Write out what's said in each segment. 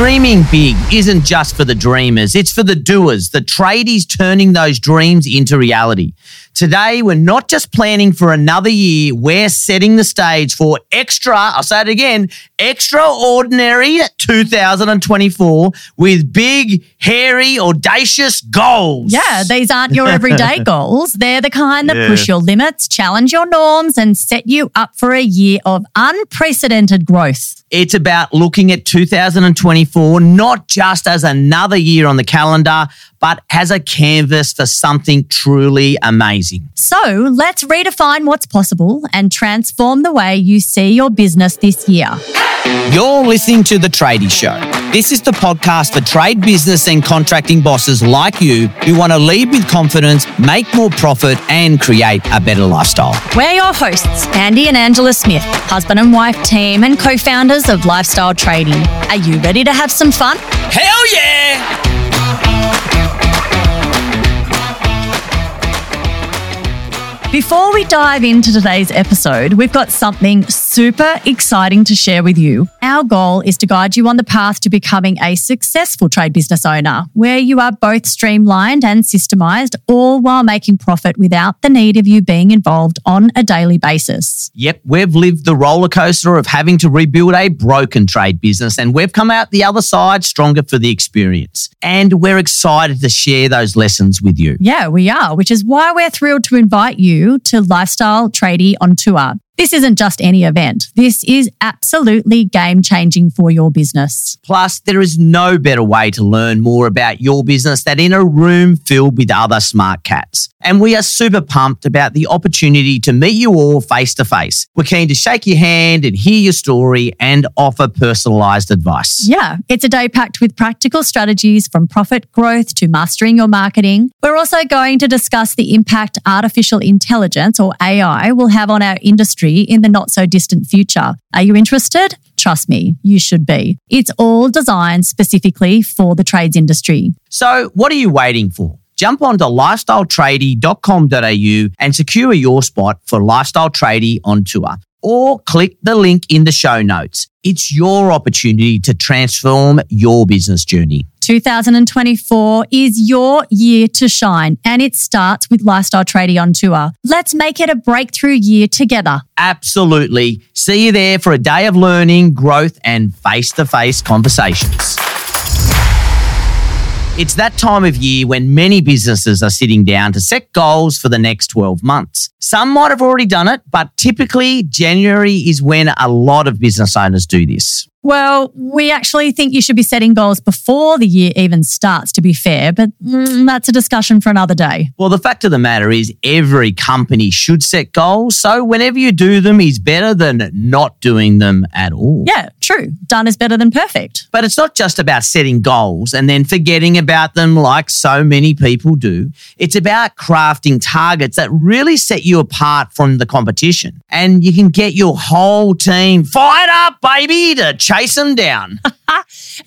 Dreaming big isn't just for the dreamers, it's for the doers, the tradies turning those dreams into reality. Today, we're not just planning for another year, we're setting the stage for extra, I'll say it again, extraordinary 2024 with big, hairy, audacious goals. Yeah, these aren't your everyday goals. They're the kind that Yeah. push your limits, challenge your norms, and set you up for a year of unprecedented growth. It's about looking at 2024 not just as another year on the calendar, but as a canvas for something truly amazing. So let's redefine what's possible and transform the way you see your business this year. You're listening to The Tradie Show. This is the podcast for trade business and contracting bosses like you who want to lead with confidence, make more profit, and create a better lifestyle. We're your hosts, Andy and Angela Smith, husband and wife team and co founders of Lifestyle Tradie. Are you ready to have some fun? Hell yeah! Before we dive into today's episode, we've got something super exciting to share with you. Our goal is to guide you on the path to becoming a successful trade business owner, where you are both streamlined and systemized, all while making profit without the need of you being involved on a daily basis. Yep, we've lived the roller coaster of having to rebuild a broken trade business, and we've come out the other side stronger for the experience. And we're excited to share those lessons with you. Yeah, we are, which is why we're thrilled to invite you to Lifestyle Tradie on Tour. This isn't just any event. This is absolutely game changing for your business. Plus, there is no better way to learn more about your business than in a room filled with other smart cats. And we are super pumped about the opportunity to meet you all face to face. We're keen to shake your hand and hear your story and offer personalized advice. Yeah, it's a day packed with practical strategies from profit growth to mastering your marketing. We're also going to discuss the impact artificial intelligence or AI will have on our industry in the not so distant future. Are you interested? Trust me, you should be. It's all designed specifically for the trades industry. So, what are you waiting for? Jump onto lifestyletradie.com.au and secure your spot for Lifestyle Tradie on tour. Or click the link in the show notes. It's your opportunity to transform your business journey. 2024 is your year to shine, and it starts with Lifestyle Tradie on Tour. Let's make it a breakthrough year together. Absolutely. See you there for a day of learning, growth, and face to face conversations. It's that time of year when many businesses are sitting down to set goals for the next 12 months. Some might have already done it, but typically January is when a lot of business owners do this. Well, we actually think you should be setting goals before the year even starts, to be fair, but mm, that's a discussion for another day. Well, the fact of the matter is, every company should set goals. So, whenever you do them is better than not doing them at all. Yeah, true. Done is better than perfect. But it's not just about setting goals and then forgetting about them like so many people do. It's about crafting targets that really set you apart from the competition. And you can get your whole team fired up, baby, to chase them down.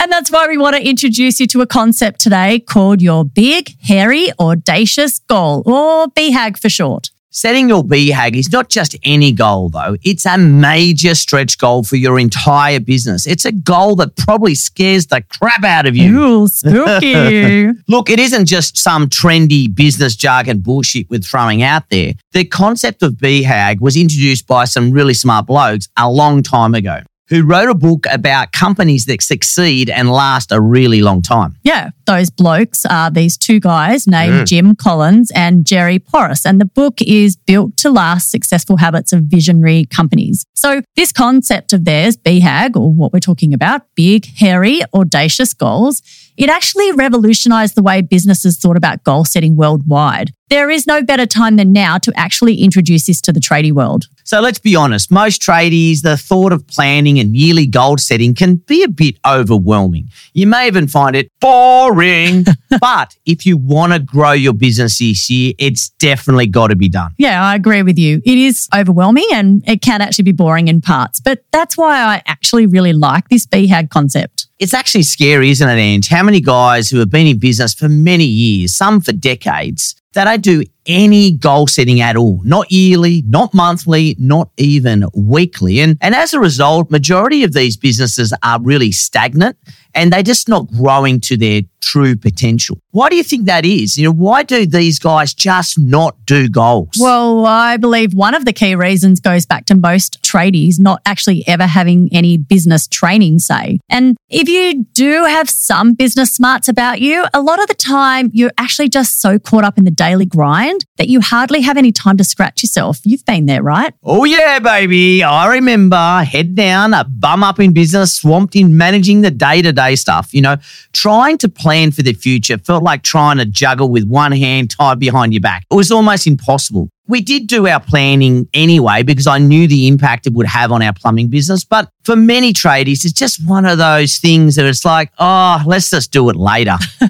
And that's why we want to introduce you to a concept today called your big, hairy, audacious goal, or BHAG for short. Setting your BHAG is not just any goal, though. It's a major stretch goal for your entire business. It's a goal that probably scares the crap out of you. Ooh, spooky. Look, it isn't just some trendy business jargon bullshit we're throwing out there. The concept of BHAG was introduced by some really smart blokes a long time ago who wrote a book about companies that succeed and last a really long time. Yeah, those blokes are these two guys named Mm. Jim Collins and Jerry Porras. And the book is Built to Last Successful Habits of Visionary Companies. So, this concept of theirs, BHAG, or what we're talking about, big, hairy, audacious goals, it actually revolutionized the way businesses thought about goal setting worldwide. There is no better time than now to actually introduce this to the tradie world. So let's be honest, most tradies, the thought of planning and yearly goal setting can be a bit overwhelming. You may even find it boring. but if you want to grow your business this year, it's definitely got to be done. Yeah, I agree with you. It is overwhelming and it can actually be boring in parts, but that's why I actually really like this BHAG concept. It's actually scary, isn't it, Ange? How many guys who have been in business for many years, some for decades, that I do any goal setting at all, not yearly, not monthly, not even weekly. And, and as a result, majority of these businesses are really stagnant and they're just not growing to their true potential. Why do you think that is? You know, why do these guys just not do goals? Well, I believe one of the key reasons goes back to most tradies not actually ever having any business training, say. And if you do have some business smarts about you, a lot of the time you're actually just so caught up in the daily grind that you hardly have any time to scratch yourself. You've been there, right? Oh, yeah, baby. I remember head down, a bum up in business, swamped in managing the day to day stuff. You know, trying to plan for the future felt like trying to juggle with one hand tied behind your back. It was almost impossible. We did do our planning anyway because I knew the impact it would have on our plumbing business. But for many tradies, it's just one of those things that it's like, oh, let's just do it later.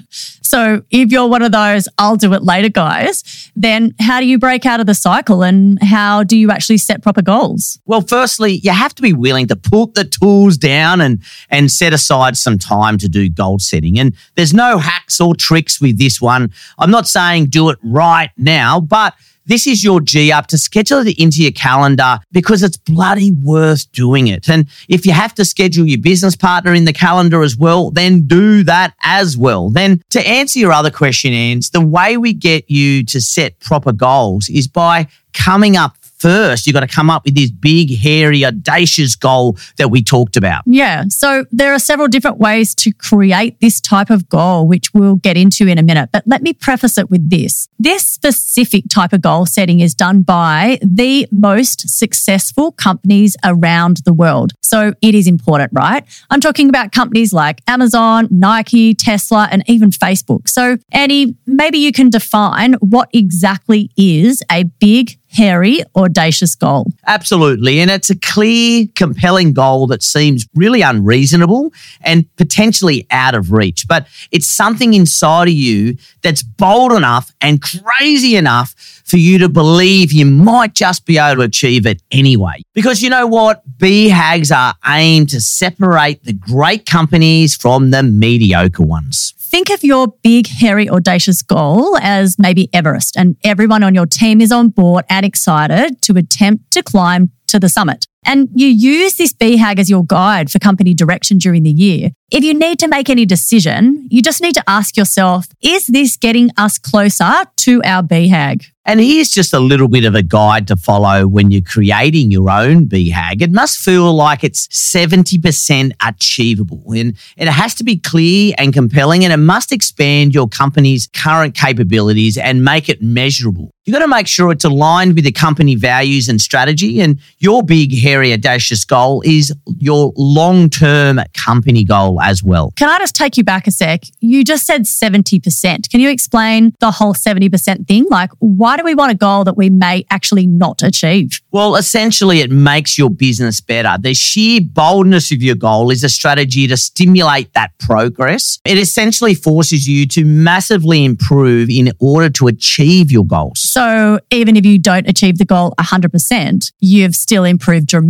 so if you're one of those, I'll do it later guys, then how do you break out of the cycle and how do you actually set proper goals? Well, firstly, you have to be willing to put the tools down and, and set aside some time to do goal setting. And there's no hacks or tricks with this one. I'm not saying do it right now, but this is your G up to schedule it into your calendar because it's bloody worth doing it. And if you have to schedule your business partner in the calendar as well, then do that as well. Then to answer your other question, Ans, the way we get you to set proper goals is by coming up first, you've got to come up with this big, hairy, audacious goal that we talked about. Yeah. So there are several different ways to create this type of goal, which we'll get into in a minute. But let me preface it with this. This specific type of goal setting is done by the most successful companies around the world. So it is important, right? I'm talking about companies like Amazon, Nike, Tesla, and even Facebook. So, Annie, maybe you can define what exactly is a big hairy, audacious goal. Absolutely. And it's a clear, compelling goal that seems really unreasonable and potentially out of reach. But it's something inside of you that's bold enough and crazy enough for you to believe you might just be able to achieve it anyway. Because you know what? BHAGs are aimed to separate the great companies from the mediocre ones think of your big, hairy, audacious goal as maybe Everest, and everyone on your team is on board and excited to attempt to climb to the summit. And you use this BHAG as your guide for company direction during the year. If you need to make any decision, you just need to ask yourself, is this getting us closer to our BHAG? And here's just a little bit of a guide to follow when you're creating your own BHAG. It must feel like it's 70% achievable and, it has to be clear and compelling and it must expand your company's current capabilities and make it measurable. You've got to make sure it's aligned with the company values and strategy. And your big, hairy, audacious goal is your long term company goal as well. Can I just take you back a sec? You just said 70%. Can you explain the whole 70% thing? Like, why do we want a goal that we may actually not achieve? Well, essentially, it makes your business better. The sheer boldness of your goal is a strategy to stimulate that progress. It essentially forces you to massively improve in order to achieve your goals. So even if you don't achieve the goal 100%, you've still improved dramatically,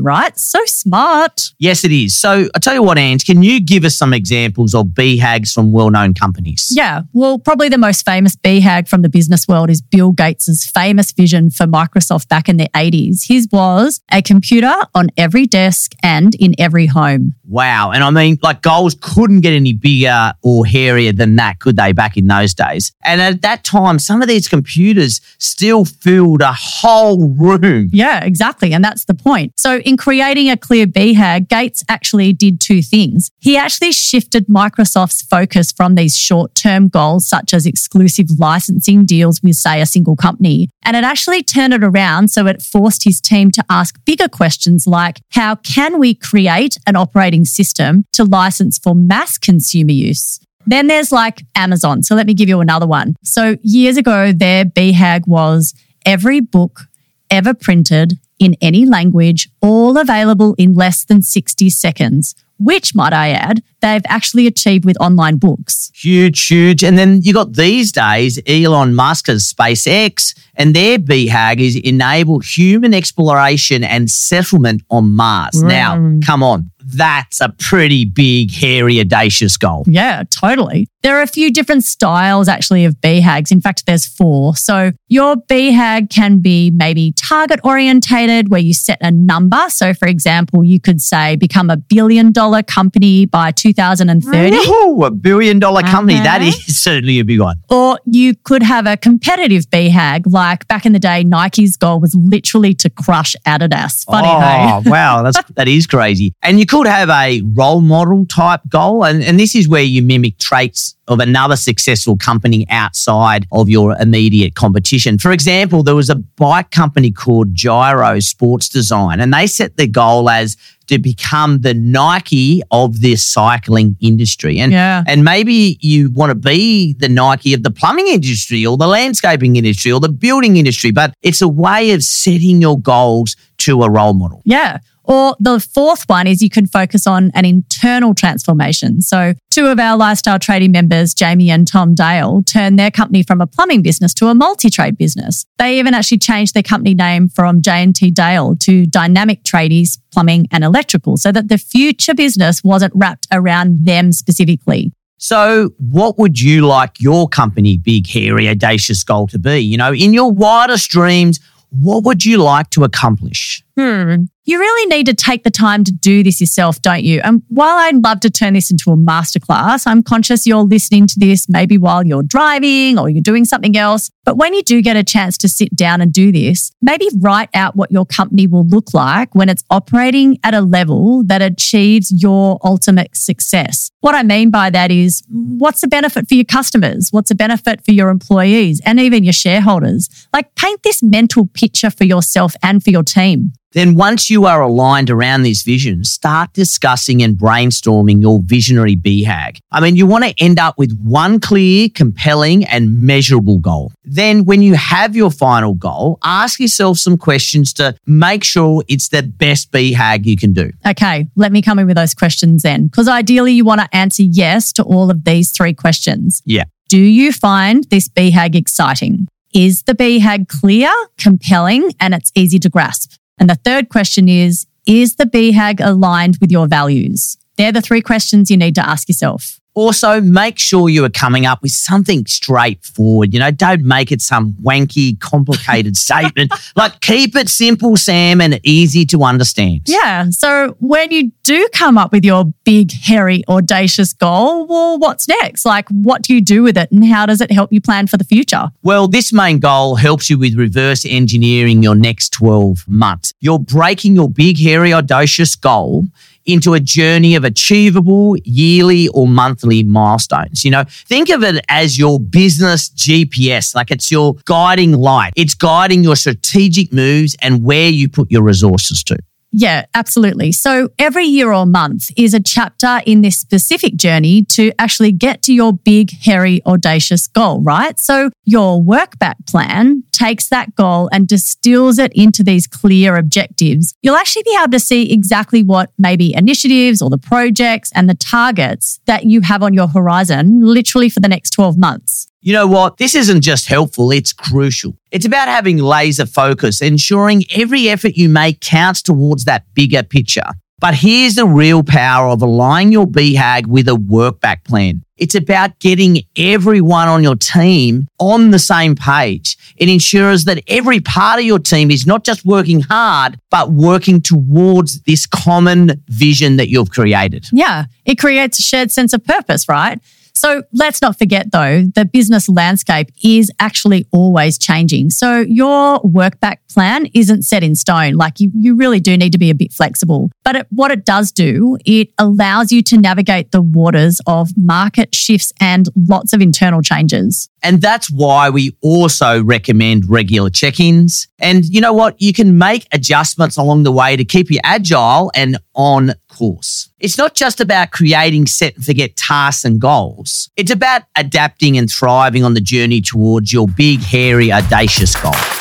right? So smart. Yes, it is. So I tell you what, Ange, can you give us some examples of BHAGs from well-known companies? Yeah. Well, probably the most famous BHAG from the business world is Bill Gates's famous vision for Microsoft back in the 80s. His was a computer on every desk and in every home. Wow. And I mean, like goals couldn't get any bigger or hairier than that, could they, back in those days? And at that time, some of these computers still filled a whole room. Yeah, exactly. And that's the point. So, in creating a clear BHAG, Gates actually did two things. He actually shifted Microsoft's focus from these short term goals, such as exclusive licensing deals with, say, a single company, and it actually turned it around so it forced his team to ask bigger questions like how can we create an operating system to license for mass consumer use? Then there's like Amazon. So let me give you another one. So years ago, their BHAG was every book ever printed in any language, all available in less than 60 seconds, which, might I add, they've actually achieved with online books. Huge, huge. And then you got these days Elon Musk's SpaceX, and their BHAG is enable human exploration and settlement on Mars. Mm. Now, come on that's a pretty big, hairy, audacious goal. Yeah, totally. There are a few different styles actually of BHAGs. In fact, there's four. So your BHAG can be maybe target orientated where you set a number. So for example, you could say become a billion dollar company by 2030. Ooh, a billion dollar company. Okay. That is certainly a big one. Or you could have a competitive BHAG, like back in the day, Nike's goal was literally to crush Adidas. Funny, oh, hey? wow. That's, that is crazy. And you could have a role model type goal. And, and this is where you mimic traits of another successful company outside of your immediate competition. For example, there was a bike company called Giro Sports Design, and they set the goal as to become the Nike of this cycling industry. And Yeah. and maybe you want to be the Nike of the plumbing industry or the landscaping industry or the building industry, but it's a way of setting your goals to a role model. Yeah. Or the fourth one is you can focus on an internal transformation. So, two of our Lifestyle Tradie members, Jamie and Tom Dale, turned their company from a plumbing business to a multi trade business. They even actually changed their company name from J&T Dale to Dynamic Tradies Plumbing and Electrical so that the future business wasn't wrapped around them specifically. So, what would you like your company big, hairy, audacious goal to be? You know, in your wildest dreams, what would you like to accomplish? Hmm. You really need to take the time to do this yourself, don't you? And while I'd love to turn this into a masterclass, I'm conscious you're listening to this maybe while you're driving or you're doing something else. But when you do get a chance to sit down and do this, maybe write out what your company will look like when it's operating at a level that achieves your ultimate success. What I mean by that is what's the benefit for your customers? What's the benefit for your employees and even your shareholders? Like paint this mental picture for yourself and for your team. Then, once you are aligned around this vision, start discussing and brainstorming your visionary BHAG. I mean, you want to end up with one clear, compelling, and measurable goal. Then, when you have your final goal, ask yourself some questions to make sure it's the best BHAG you can do. Okay, let me come in with those questions then, because ideally you want to answer yes to all of these three questions. Yeah. Do you find this BHAG exciting? Is the BHAG clear, compelling, and it's easy to grasp? And the third question is Is the BHAG aligned with your values? They're the three questions you need to ask yourself. Also, make sure you are coming up with something straightforward. You know, don't make it some wanky, complicated statement. Like, keep it simple, Sam, and easy to understand. Yeah. So when you do come up with your big, hairy, audacious goal, well, what's next? Like, what do you do with it and how does it help you plan for the future? Well, this main goal helps you with reverse engineering your next 12 months. You're breaking your big, hairy, audacious goal into a journey of achievable yearly or monthly milestones. You know, think of it as your business GPS, like it's your guiding light. It's guiding your strategic moves and where you put your resources to. Yeah, absolutely. So every year or month is a chapter in this specific journey to actually get to your big, hairy, audacious goal, right? So your work back plan takes that goal and distills it into these clear objectives. You'll actually be able to see exactly what maybe initiatives or the projects and the targets that you have on your horizon literally for the next 12 months. You know what? This isn't just helpful, it's crucial. It's about having laser focus, ensuring every effort you make counts towards that bigger picture. But here's the real power of aligning your BHAG with a work back plan. It's about getting everyone on your team on the same page. It ensures that every part of your team is not just working hard, but working towards this common vision that you've created. Yeah, it creates a shared sense of purpose, right? So let's not forget though, the business landscape is actually always changing. So your work back plan isn't set in stone. Like you, you really do need to be a bit flexible. But it, what it does do, it allows you to navigate the waters of market shifts and lots of internal changes. And that's why we also recommend regular check ins. And you know what? You can make adjustments along the way to keep you agile and on course. It's not just about creating set and forget tasks and goals, it's about adapting and thriving on the journey towards your big, hairy, audacious goal.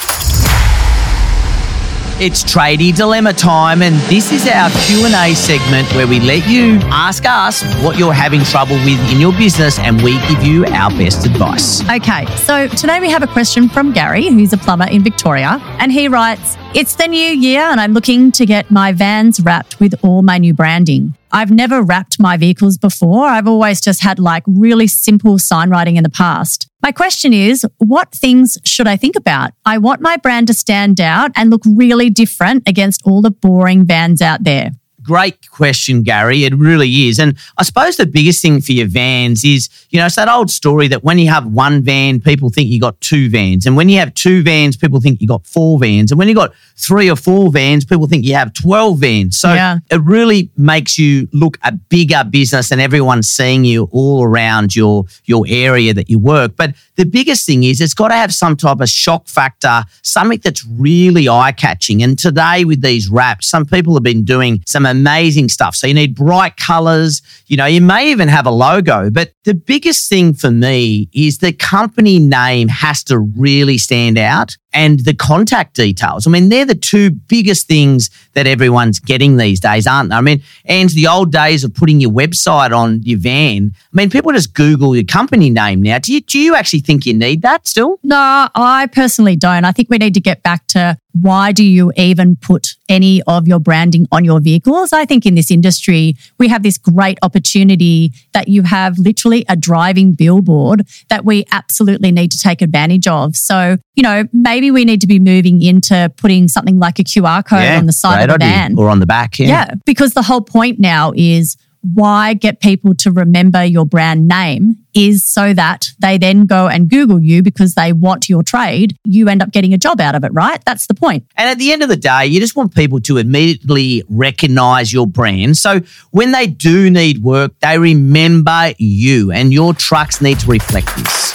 It's Tradie Dilemma time, and this is our Q&A segment where we let you ask us what you're having trouble with in your business and we give you our best advice. Okay, so today we have a question from Gary, who's a plumber in Victoria, and he writes, It's the new year and I'm looking to get my vans wrapped with all my new branding. I've never wrapped my vehicles before. I've always just had like really simple sign writing in the past. My question is, what things should I think about? I want my brand to stand out and look really different against all the boring vans out there great question, Gary. It really is. And I suppose the biggest thing for your vans is, you know, it's that old story that when you have one van, people think you got two vans. And when you have two vans, people think you got four vans. And when you got three or four vans, people think you have 12 vans. So yeah. it really makes you look a bigger business and everyone's seeing you all around your, your area that you work. But the biggest thing is it's got to have some type of shock factor, something that's really eye catching. And today with these wraps, some people have been doing some amazing stuff. So you need bright colors. You know, you may even have a logo, but the biggest thing for me is the company name has to really stand out and the contact details. I mean, they're the two biggest things that everyone's getting these days, aren't they? I mean, and the old days of putting your website on your van. I mean, people just Google your company name now. Do you, do you actually think you need that still? No, I personally don't. I think we need to get back to why do you even put any of your branding on your vehicles? I think in this industry, we have this great opportunity that you have literally a driving billboard that we absolutely need to take advantage of. So, you know, maybe we need to be moving into putting something like a QR code yeah, on the side of the van or on the back. Yeah. yeah, because the whole point now is why get people to remember your brand name is so that they then go and Google you because they want your trade. You end up getting a job out of it, right? That's the point. And at the end of the day, you just want people to immediately recognize your brand. So when they do need work, they remember you and your trucks need to reflect this.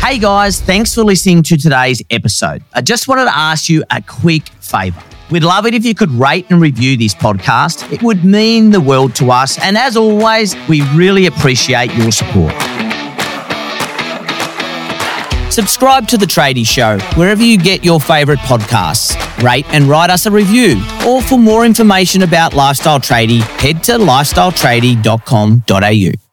Hey guys, thanks for listening to today's episode. I just wanted to ask you a quick favor. We'd love it if you could rate and review this podcast. It would mean the world to us. And as always, we really appreciate your support. Subscribe to The Tradie Show wherever you get your favourite podcasts. Rate and write us a review. Or for more information about Lifestyle Tradie, head to lifestyletradie.com.au.